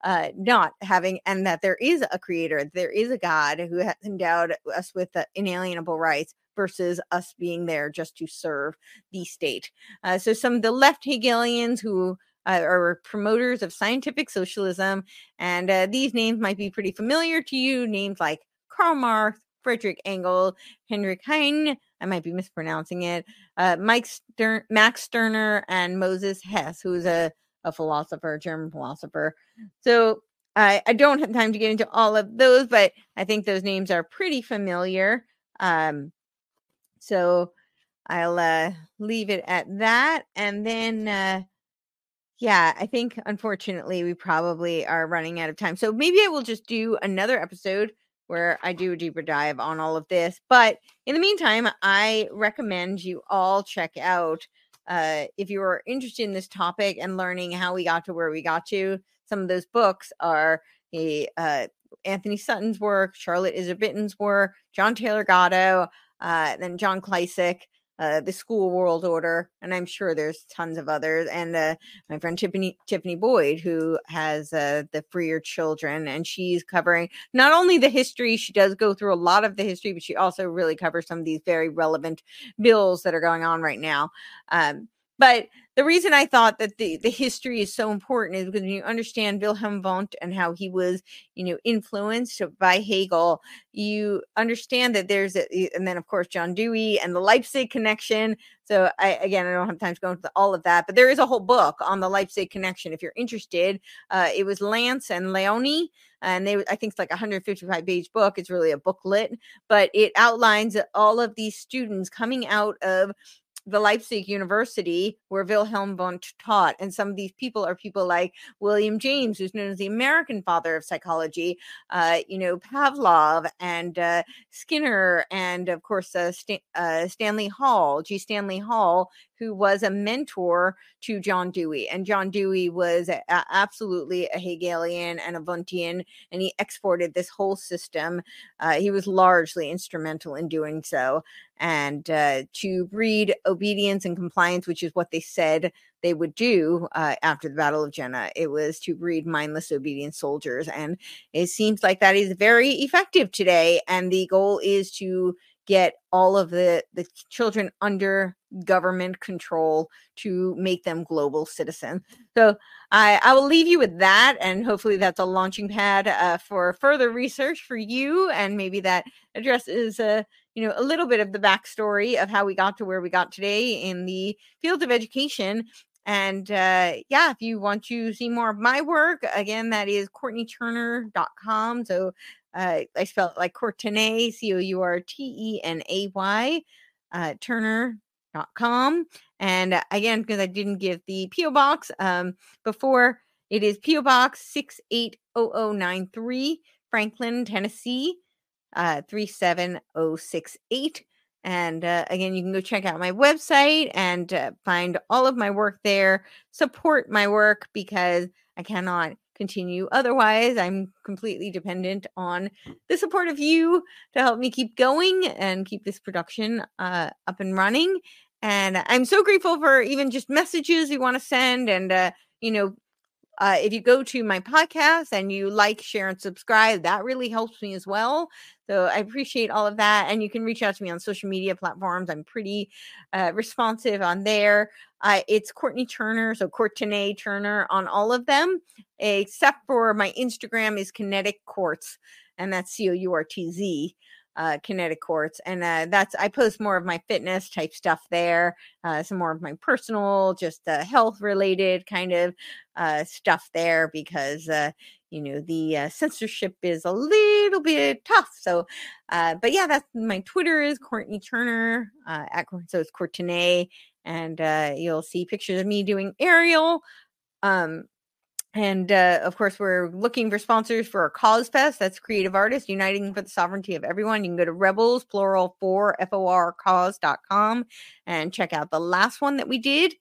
Speaker 1: uh, not having and that there is a creator there is a God who has endowed us with inalienable rights versus us being there just to serve the state. Uh, so some of the left Hegelians who uh, are promoters of scientific socialism, and uh, these names might be pretty familiar to you. Names like Karl Marx, Frederick Engel, Hendrik Heine, I might be mispronouncing it, uh, Mike Stern, Max Stirner, and Moses Hess, who's a, a philosopher, German philosopher. So I, I don't have time to get into all of those, but I think those names are pretty familiar. Um, so I'll uh, leave it at that. And then uh, Yeah, I think unfortunately we probably are running out of time. So maybe I will just do another episode where I do a deeper dive on all of this. But in the meantime, I recommend you all check out uh, if you are interested in this topic and learning how we got to where we got to. Some of those books are a uh, Antony Sutton's work, Charlotte Iserbyt's work, John Taylor Gatto, uh, then John Klyczek uh, the school world order, and I'm sure there's tons of others. And uh, my friend Tiffany Tiffany Boyd, who has uh, the Free Your Children, and she's covering not only the history, she does go through a lot of the history, but she also really covers some of these very relevant bills that are going on right now. Um, but the reason I thought that the, the history is so important is because when you understand Wilhelm Wundt and how he was, you know, influenced by Hegel, you understand that there's a, and then of course John Dewey and the Leipzig connection. So I again I don't have time to go into all of that, but there is a whole book on the Leipzig connection if you're interested. Uh, it was Lance and Lionni, and they I think it's like a 155 page book. It's really a booklet, but it outlines all of these students coming out of the Leipzig University where Wilhelm Wundt taught. And some of these people are people like William James, who's known as the American father of psychology, uh, you know, Pavlov and uh, Skinner, and of course, uh, uh, Stanley Hall, G. Stanley Hall, who was a mentor to John Dewey. And John Dewey was a, a, absolutely a Hegelian and a Wundtian, and he exported this whole system. Uh, he was largely instrumental in doing so. And uh, to breed obedience and compliance, which is what they said they would do uh, after the Battle of Jena, it was to breed mindless, obedient soldiers. And it seems like that is very effective today. And the goal is to get all of the the children under government control to make them global citizens. So I, I will leave you with that, and hopefully that's a launching pad uh, for further research for you, and maybe that addresses uh, you know a little bit of the backstory of how we got to where we got today in the field of education. And uh, yeah, if you want to see more of my work, again, that is CourtenayTurner.com. So uh, I spell it like Courtenay, C O U R T E N A Y, uh, Turner.com. And uh, again, because I didn't give the P.O. Box um, before, it is P.O. Box 680093, Franklin, Tennessee, uh, 37068. And uh, again, you can go check out my website and uh, find all of my work there. Support my work because I cannot continue. Otherwise, I'm completely dependent on the support of you to help me keep going and keep this production uh, up and running. And I'm so grateful for even just messages you want to send. And, uh, you know, uh, if you go to my podcast and you like, share, and subscribe, that really helps me as well. So I appreciate all of that. And you can reach out to me on social media platforms. I'm pretty uh, responsive on there. Uh, it's Courtenay Turner, so Courtenay Turner on all of them, except for my Instagram is Kinetic Courtz, and that's C O U R T Z. Uh, kinetic courtz and uh, that's i post more of my fitness type stuff there uh, some more of my personal just uh, health related kind of uh, stuff there because uh, you know the uh, censorship is a little bit tough so uh, but yeah that's my twitter is courtenay turner uh, at so it's courtenay and uh, you'll see pictures of me doing aerial. Um, and uh, of course, we're looking for sponsors for our Cause Fest. That's Creative Artists Uniting for the Sovereignty of Everyone. You can go to rebels, plural, for F-O-R, cause.com and check out the last one that we did.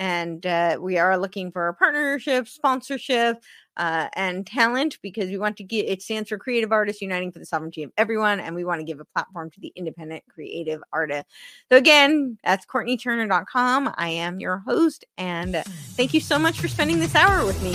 Speaker 1: And uh, we are looking for a partnership, sponsorship, uh, and talent because we want to get it stands for creative artists uniting for the sovereignty of everyone and we want to give a platform to the independent creative artist so again that's courtenayturner.com i am your host and thank you so much for spending this hour with me